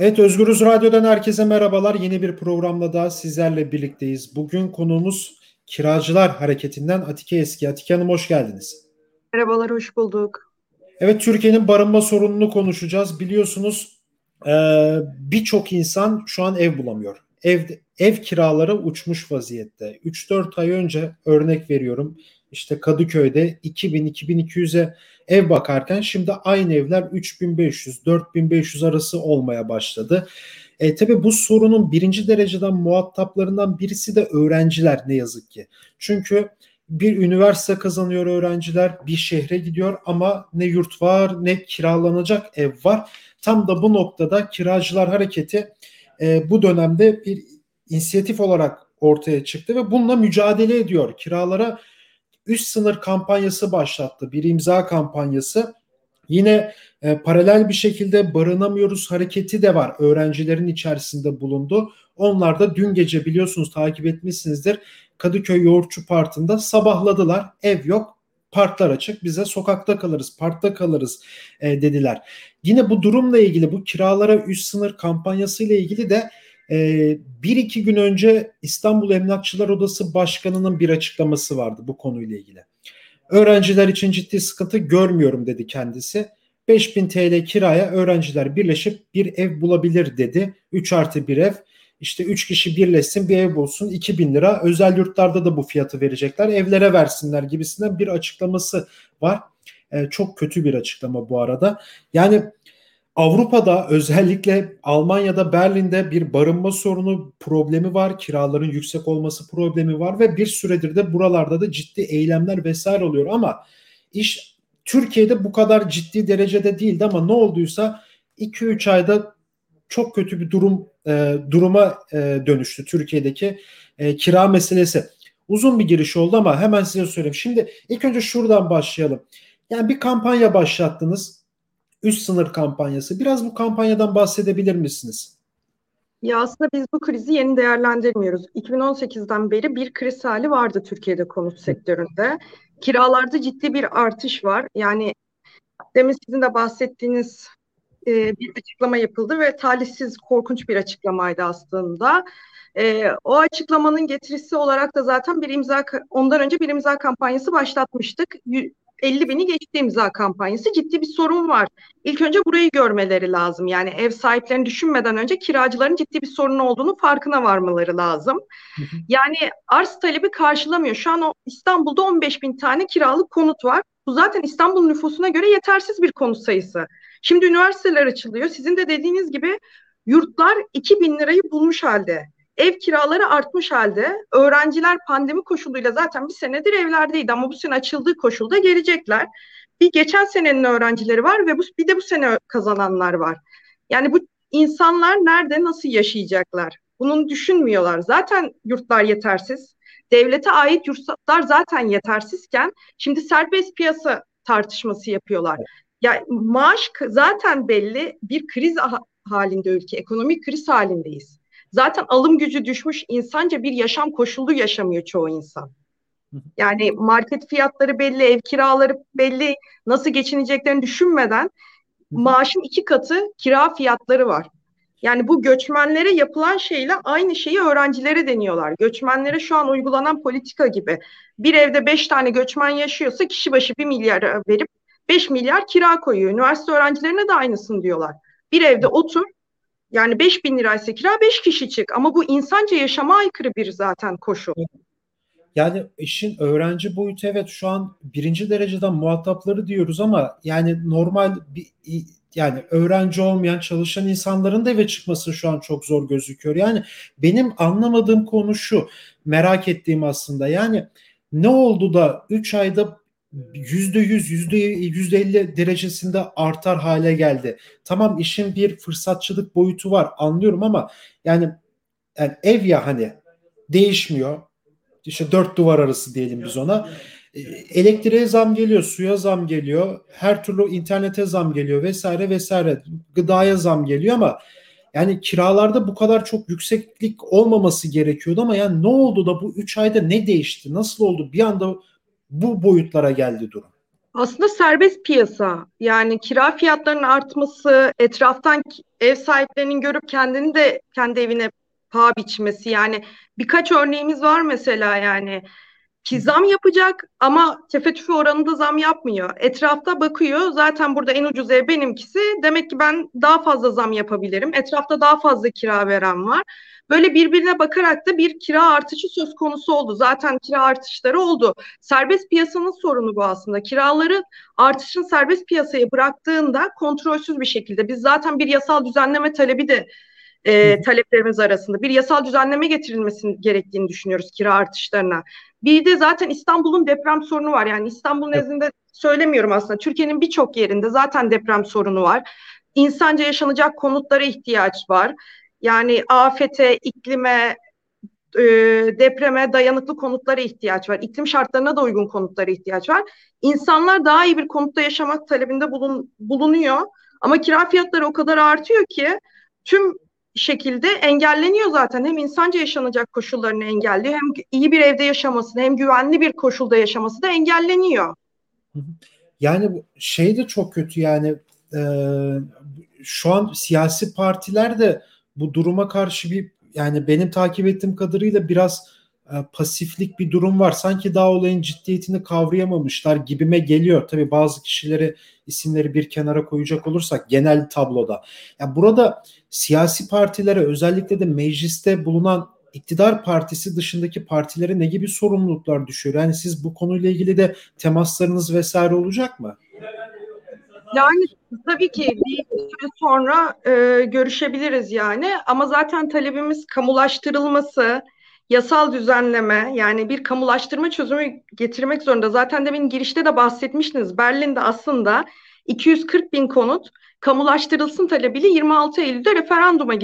Evet Özgürüz Radyo'dan herkese merhabalar. Yeni bir programla daha sizlerle birlikteyiz. Bugün konuğumuz Kiracılar Hareketi'nden Atike Eski. Atike Hanım hoş geldiniz. Merhabalar, hoş bulduk. Evet Türkiye'nin barınma sorununu konuşacağız. Biliyorsunuz e, birçok insan şu an ev bulamıyor. Ev, ev kiraları uçmuş vaziyette. 3-4 ay önce örnek veriyorum işte Kadıköy'de 2000-2200'e ev bakarken şimdi aynı evler 3500-4500 arası olmaya başladı. E, tabii bu sorunun birinci dereceden muhataplarından birisi de öğrenciler ne yazık ki. Çünkü bir üniversite kazanıyor öğrenciler, bir şehre gidiyor ama ne yurt var ne kiralanacak ev var. Tam da bu noktada kiracılar hareketi e, bu dönemde bir inisiyatif olarak ortaya çıktı ve bununla mücadele ediyor. Kiralara üst sınır kampanyası başlattı. Bir imza kampanyası. Yine e, paralel bir şekilde barınamıyoruz hareketi de var. Öğrencilerin içerisinde bulundu. Onlar da dün gece biliyorsunuz takip etmişsinizdir. Kadıköy Yoğurtçu Parkı'nda sabahladılar. Ev yok, parklar açık. Bize sokakta kalırız, parkta kalırız e, dediler. Yine bu durumla ilgili bu kiralara üst sınır kampanyası ile ilgili de ee, bir iki gün önce İstanbul Emlakçılar Odası Başkanı'nın bir açıklaması vardı bu konuyla ilgili. Öğrenciler için ciddi sıkıntı görmüyorum dedi kendisi. 5000 TL kiraya öğrenciler birleşip bir ev bulabilir dedi. 3 artı bir ev. İşte 3 kişi birleşsin bir ev bulsun 2000 lira. Özel yurtlarda da bu fiyatı verecekler. Evlere versinler gibisinden bir açıklaması var. Ee, çok kötü bir açıklama bu arada. Yani Avrupa'da özellikle Almanya'da Berlin'de bir barınma sorunu problemi var. Kiraların yüksek olması problemi var ve bir süredir de buralarda da ciddi eylemler vesaire oluyor ama iş Türkiye'de bu kadar ciddi derecede değildi ama ne olduysa 2-3 ayda çok kötü bir durum e, duruma e, dönüştü Türkiye'deki e, kira meselesi. Uzun bir giriş oldu ama hemen size söyleyeyim. Şimdi ilk önce şuradan başlayalım. Yani bir kampanya başlattınız üst sınır kampanyası. Biraz bu kampanyadan bahsedebilir misiniz? Ya aslında biz bu krizi yeni değerlendirmiyoruz. 2018'den beri bir kriz hali vardı Türkiye'de konut sektöründe. Kiralarda ciddi bir artış var. Yani demin sizin de bahsettiğiniz e, bir açıklama yapıldı ve talihsiz, korkunç bir açıklamaydı aslında. E, o açıklamanın getirisi olarak da zaten bir imza, ondan önce bir imza kampanyası başlatmıştık. 50 bini geçti imza kampanyası. Ciddi bir sorun var. İlk önce burayı görmeleri lazım. Yani ev sahiplerini düşünmeden önce kiracıların ciddi bir sorun olduğunu farkına varmaları lazım. Yani arz talebi karşılamıyor. Şu an o İstanbul'da 15 bin tane kiralık konut var. Bu zaten İstanbul nüfusuna göre yetersiz bir konut sayısı. Şimdi üniversiteler açılıyor. Sizin de dediğiniz gibi yurtlar 2 bin lirayı bulmuş halde. Ev kiraları artmış halde. Öğrenciler pandemi koşuluyla zaten bir senedir evlerdeydi ama bu sene açıldığı koşulda gelecekler. Bir geçen senenin öğrencileri var ve bu, bir de bu sene kazananlar var. Yani bu insanlar nerede nasıl yaşayacaklar? Bunun düşünmüyorlar. Zaten yurtlar yetersiz. Devlete ait yurtlar zaten yetersizken şimdi serbest piyasa tartışması yapıyorlar. Ya maaş zaten belli bir kriz halinde ülke, ekonomik kriz halindeyiz. Zaten alım gücü düşmüş insanca bir yaşam koşulu yaşamıyor çoğu insan. Yani market fiyatları belli, ev kiraları belli, nasıl geçineceklerini düşünmeden maaşın iki katı kira fiyatları var. Yani bu göçmenlere yapılan şeyle aynı şeyi öğrencilere deniyorlar. Göçmenlere şu an uygulanan politika gibi. Bir evde beş tane göçmen yaşıyorsa kişi başı bir milyar verip beş milyar kira koyuyor. Üniversite öğrencilerine de aynısını diyorlar. Bir evde otur, yani 5 bin liraysa kira 5 kişi çık ama bu insanca yaşama aykırı bir zaten koşul. Yani işin öğrenci boyutu evet şu an birinci dereceden muhatapları diyoruz ama yani normal bir yani öğrenci olmayan çalışan insanların da eve çıkması şu an çok zor gözüküyor. Yani benim anlamadığım konu şu merak ettiğim aslında yani ne oldu da 3 ayda yüzde yüz, yüzde yüzde elli derecesinde artar hale geldi. Tamam işin bir fırsatçılık boyutu var anlıyorum ama yani, yani ev ya hani değişmiyor. İşte dört duvar arası diyelim biz ona. E, elektriğe zam geliyor, suya zam geliyor, her türlü internete zam geliyor vesaire vesaire. Gıdaya zam geliyor ama yani kiralarda bu kadar çok yükseklik olmaması gerekiyordu ama yani ne oldu da bu 3 ayda ne değişti? Nasıl oldu? Bir anda bu boyutlara geldi durum. Aslında serbest piyasa yani kira fiyatlarının artması, etraftan ev sahiplerinin görüp kendini de kendi evine paha biçmesi yani birkaç örneğimiz var mesela yani ki zam yapacak ama tefe tüfe oranında zam yapmıyor. Etrafta bakıyor zaten burada en ucuz ev benimkisi demek ki ben daha fazla zam yapabilirim. Etrafta daha fazla kira veren var. Böyle birbirine bakarak da bir kira artışı söz konusu oldu. Zaten kira artışları oldu. Serbest piyasanın sorunu bu aslında. Kiraları artışın serbest piyasaya bıraktığında kontrolsüz bir şekilde biz zaten bir yasal düzenleme talebi de e, taleplerimiz arasında bir yasal düzenleme getirilmesini gerektiğini düşünüyoruz kira artışlarına. Bir de zaten İstanbul'un deprem sorunu var. Yani İstanbul nezdinde söylemiyorum aslında. Türkiye'nin birçok yerinde zaten deprem sorunu var. İnsanca yaşanacak konutlara ihtiyaç var. Yani afete, iklime, e, depreme dayanıklı konutlara ihtiyaç var. İklim şartlarına da uygun konutlara ihtiyaç var. İnsanlar daha iyi bir konutta yaşamak talebinde bulun, bulunuyor. Ama kira fiyatları o kadar artıyor ki tüm şekilde engelleniyor zaten. Hem insanca yaşanacak koşullarını engelliyor hem iyi bir evde yaşamasını hem güvenli bir koşulda yaşaması da engelleniyor. Yani şey de çok kötü yani e, şu an siyasi partiler de bu duruma karşı bir yani benim takip ettiğim kadarıyla biraz pasiflik bir durum var. Sanki daha olayın ciddiyetini kavrayamamışlar gibime geliyor. Tabii bazı kişileri isimleri bir kenara koyacak olursak genel tabloda. Ya burada siyasi partilere özellikle de mecliste bulunan iktidar partisi dışındaki partilere ne gibi sorumluluklar düşüyor? Yani siz bu konuyla ilgili de temaslarınız vesaire olacak mı? Yani tabii ki bir süre sonra e, görüşebiliriz yani ama zaten talebimiz kamulaştırılması, yasal düzenleme yani bir kamulaştırma çözümü getirmek zorunda. Zaten demin girişte de bahsetmiştiniz. Berlin'de aslında 240 bin konut kamulaştırılsın talebiyle 26 Eylül'de referanduma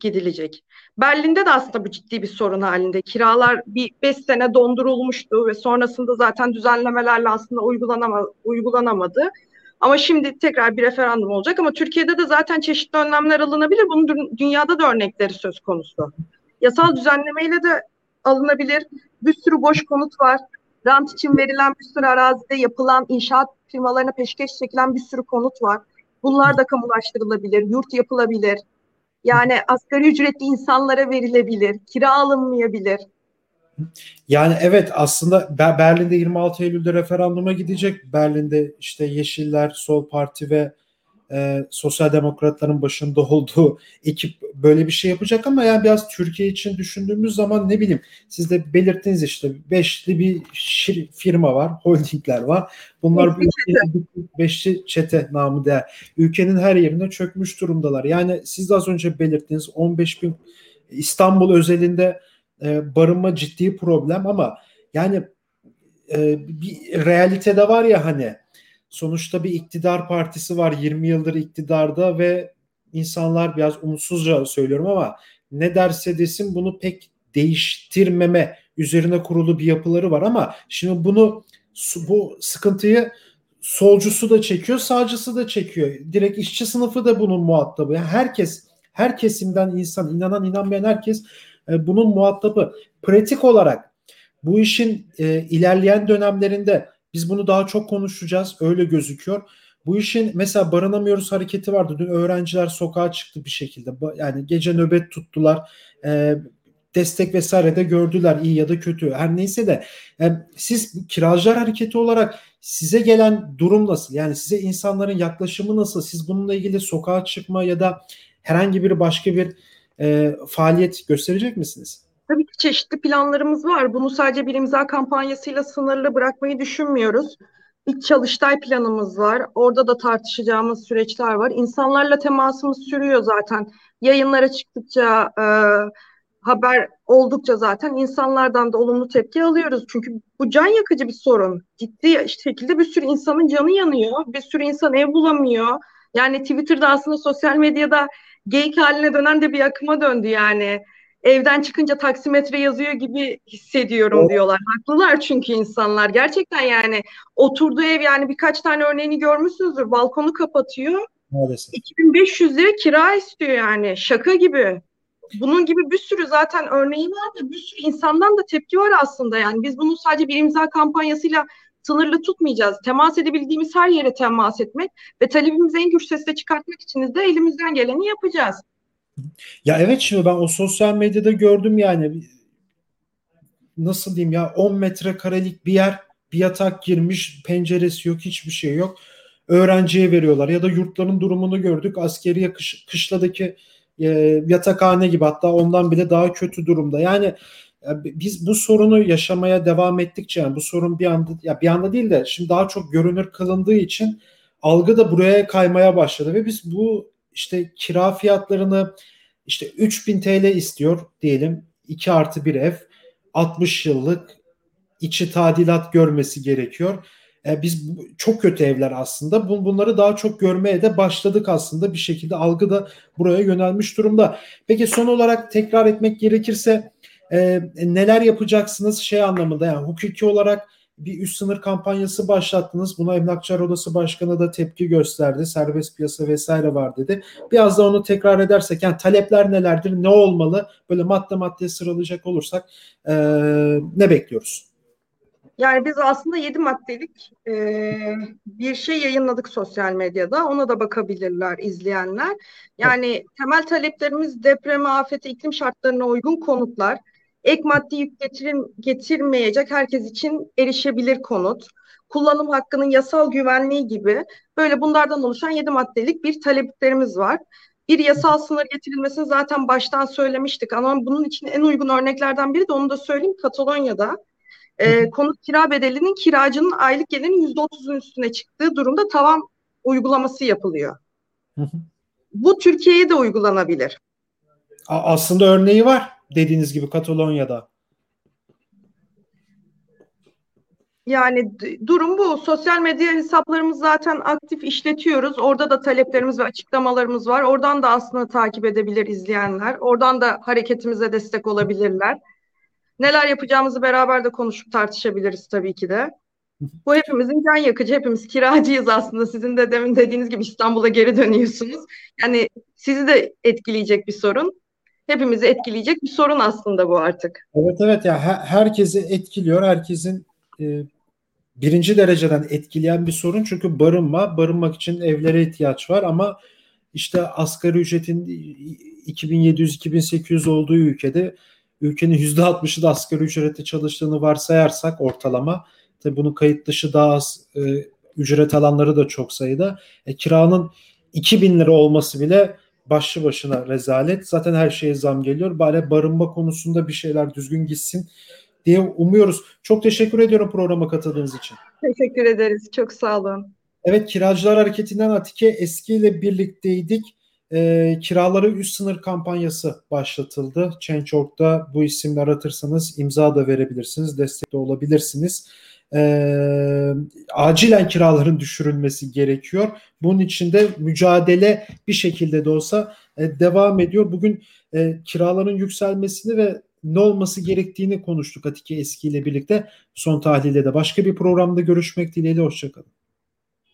gidilecek. Berlin'de de aslında bu ciddi bir sorun halinde. Kiralar bir 5 sene dondurulmuştu ve sonrasında zaten düzenlemelerle aslında uygulanama, uygulanamadı. Ama şimdi tekrar bir referandum olacak ama Türkiye'de de zaten çeşitli önlemler alınabilir. Bunun dünyada da örnekleri söz konusu. Yasal düzenlemeyle de alınabilir. Bir sürü boş konut var. Rant için verilen bir sürü arazide yapılan inşaat firmalarına peşkeş çekilen bir sürü konut var. Bunlar da kamulaştırılabilir, yurt yapılabilir. Yani asgari ücretli insanlara verilebilir, kira alınmayabilir. Yani evet aslında Berlin'de 26 Eylül'de referanduma gidecek. Berlin'de işte Yeşiller, Sol Parti ve e, sosyal demokratların başında olduğu ekip böyle bir şey yapacak ama yani biraz Türkiye için düşündüğümüz zaman ne bileyim siz de belirttiniz işte beşli bir şir, firma var, holdingler var. Bunlar bir beşli çete namı değer. Ülkenin her yerine çökmüş durumdalar. Yani siz de az önce belirttiniz 15 bin İstanbul özelinde e, barınma ciddi problem ama yani e, bir realite de var ya hani sonuçta bir iktidar partisi var 20 yıldır iktidarda ve insanlar biraz umutsuzca söylüyorum ama ne derse desin bunu pek değiştirmeme üzerine kurulu bir yapıları var ama şimdi bunu bu sıkıntıyı solcusu da çekiyor, sağcısı da çekiyor. Direkt işçi sınıfı da bunun muhatabı. Yani herkes, her kesimden insan, inanan inanmayan herkes e, bunun muhatabı. Pratik olarak bu işin e, ilerleyen dönemlerinde biz bunu daha çok konuşacağız. Öyle gözüküyor. Bu işin mesela barınamıyoruz hareketi vardı. Dün öğrenciler sokağa çıktı bir şekilde. Yani gece nöbet tuttular. E, destek vesaire de gördüler iyi ya da kötü. Her neyse de yani siz kiracılar hareketi olarak size gelen durum nasıl? Yani size insanların yaklaşımı nasıl? Siz bununla ilgili sokağa çıkma ya da herhangi bir başka bir e, faaliyet gösterecek misiniz? Tabii ki çeşitli planlarımız var. Bunu sadece bir imza kampanyasıyla sınırlı bırakmayı düşünmüyoruz. Bir çalıştay planımız var. Orada da tartışacağımız süreçler var. İnsanlarla temasımız sürüyor zaten. Yayınlara çıktıkça, e, haber oldukça zaten insanlardan da olumlu tepki alıyoruz. Çünkü bu can yakıcı bir sorun. Ciddi şekilde bir sürü insanın canı yanıyor. Bir sürü insan ev bulamıyor. Yani Twitter'da aslında sosyal medyada geyik haline dönen de bir akıma döndü yani evden çıkınca taksimetre yazıyor gibi hissediyorum evet. diyorlar. Haklılar çünkü insanlar. Gerçekten yani oturduğu ev yani birkaç tane örneğini görmüşsünüzdür. Balkonu kapatıyor. Maalesef. 2500 lira kira istiyor yani. Şaka gibi. Bunun gibi bir sürü zaten örneği var da bir sürü insandan da tepki var aslında yani. Biz bunu sadece bir imza kampanyasıyla sınırlı tutmayacağız. Temas edebildiğimiz her yere temas etmek ve talebimizi en güç sesle çıkartmak için de elimizden geleni yapacağız. Ya evet şimdi ben o sosyal medyada gördüm yani. Nasıl diyeyim ya 10 metrekarelik bir yer bir yatak girmiş penceresi yok hiçbir şey yok. Öğrenciye veriyorlar ya da yurtların durumunu gördük. Askeriye kış, kışladaki e, yatakhane gibi hatta ondan bile daha kötü durumda. Yani biz bu sorunu yaşamaya devam ettikçe yani bu sorun bir anda ya bir anda değil de şimdi daha çok görünür kılındığı için algı da buraya kaymaya başladı ve biz bu işte kira fiyatlarını işte 3000 TL istiyor diyelim 2 artı bir ev 60 yıllık içi tadilat görmesi gerekiyor. E, biz çok kötü evler aslında. Bunları daha çok görmeye de başladık aslında. Bir şekilde algı da buraya yönelmiş durumda. Peki son olarak tekrar etmek gerekirse e, neler yapacaksınız şey anlamında yani hukuki olarak bir üst sınır kampanyası başlattınız. Buna Emlakçılar Odası Başkanı da tepki gösterdi. Serbest piyasa vesaire var dedi. Biraz da onu tekrar edersek yani talepler nelerdir? Ne olmalı? Böyle madde madde sıralayacak olursak e, ne bekliyoruz? Yani biz aslında 7 maddelik e, bir şey yayınladık sosyal medyada. Ona da bakabilirler izleyenler. Yani temel taleplerimiz depreme, afete, iklim şartlarına uygun konutlar ek maddi yük getirin, getirmeyecek herkes için erişebilir konut, kullanım hakkının yasal güvenliği gibi böyle bunlardan oluşan yedi maddelik bir taleplerimiz var. Bir yasal sınır getirilmesini zaten baştan söylemiştik ama bunun için en uygun örneklerden biri de onu da söyleyeyim Katalonya'da e, konut kira bedelinin kiracının aylık gelirinin yüzde otuzun üstüne çıktığı durumda tavan uygulaması yapılıyor. Bu Türkiye'ye de uygulanabilir. Aslında örneği var dediğiniz gibi Katalonya'da. Yani durum bu. Sosyal medya hesaplarımız zaten aktif işletiyoruz. Orada da taleplerimiz ve açıklamalarımız var. Oradan da aslında takip edebilir izleyenler. Oradan da hareketimize destek olabilirler. Neler yapacağımızı beraber de konuşup tartışabiliriz tabii ki de. Bu hepimizin can yakıcı. Hepimiz kiracıyız aslında. Sizin de demin dediğiniz gibi İstanbul'a geri dönüyorsunuz. Yani sizi de etkileyecek bir sorun hepimizi etkileyecek bir sorun aslında bu artık. Evet evet ya her, herkesi etkiliyor. Herkesin e, birinci dereceden etkileyen bir sorun çünkü barınma, barınmak için evlere ihtiyaç var ama işte asgari ücretin 2700-2800 olduğu ülkede ülkenin %60'ı da asgari ücrette çalıştığını varsayarsak ortalama tabi bunun kayıt dışı daha az e, ücret alanları da çok sayıda. E, kiranın 2000 lira olması bile başlı başına rezalet. Zaten her şeye zam geliyor. Bari barınma konusunda bir şeyler düzgün gitsin diye umuyoruz. Çok teşekkür ediyorum programa katıldığınız için. Teşekkür ederiz. Çok sağ olun. Evet Kiracılar Hareketi'nden Atike Eski ile birlikteydik. E, kiraları üst sınır kampanyası başlatıldı. Change.org'da bu isimleri aratırsanız imza da verebilirsiniz, destek de olabilirsiniz e, acilen kiraların düşürülmesi gerekiyor. Bunun için de mücadele bir şekilde de olsa e, devam ediyor. Bugün e, kiraların yükselmesini ve ne olması gerektiğini konuştuk Atike Eski ile birlikte. Son tahlilde de başka bir programda görüşmek dileğiyle. Hoşçakalın.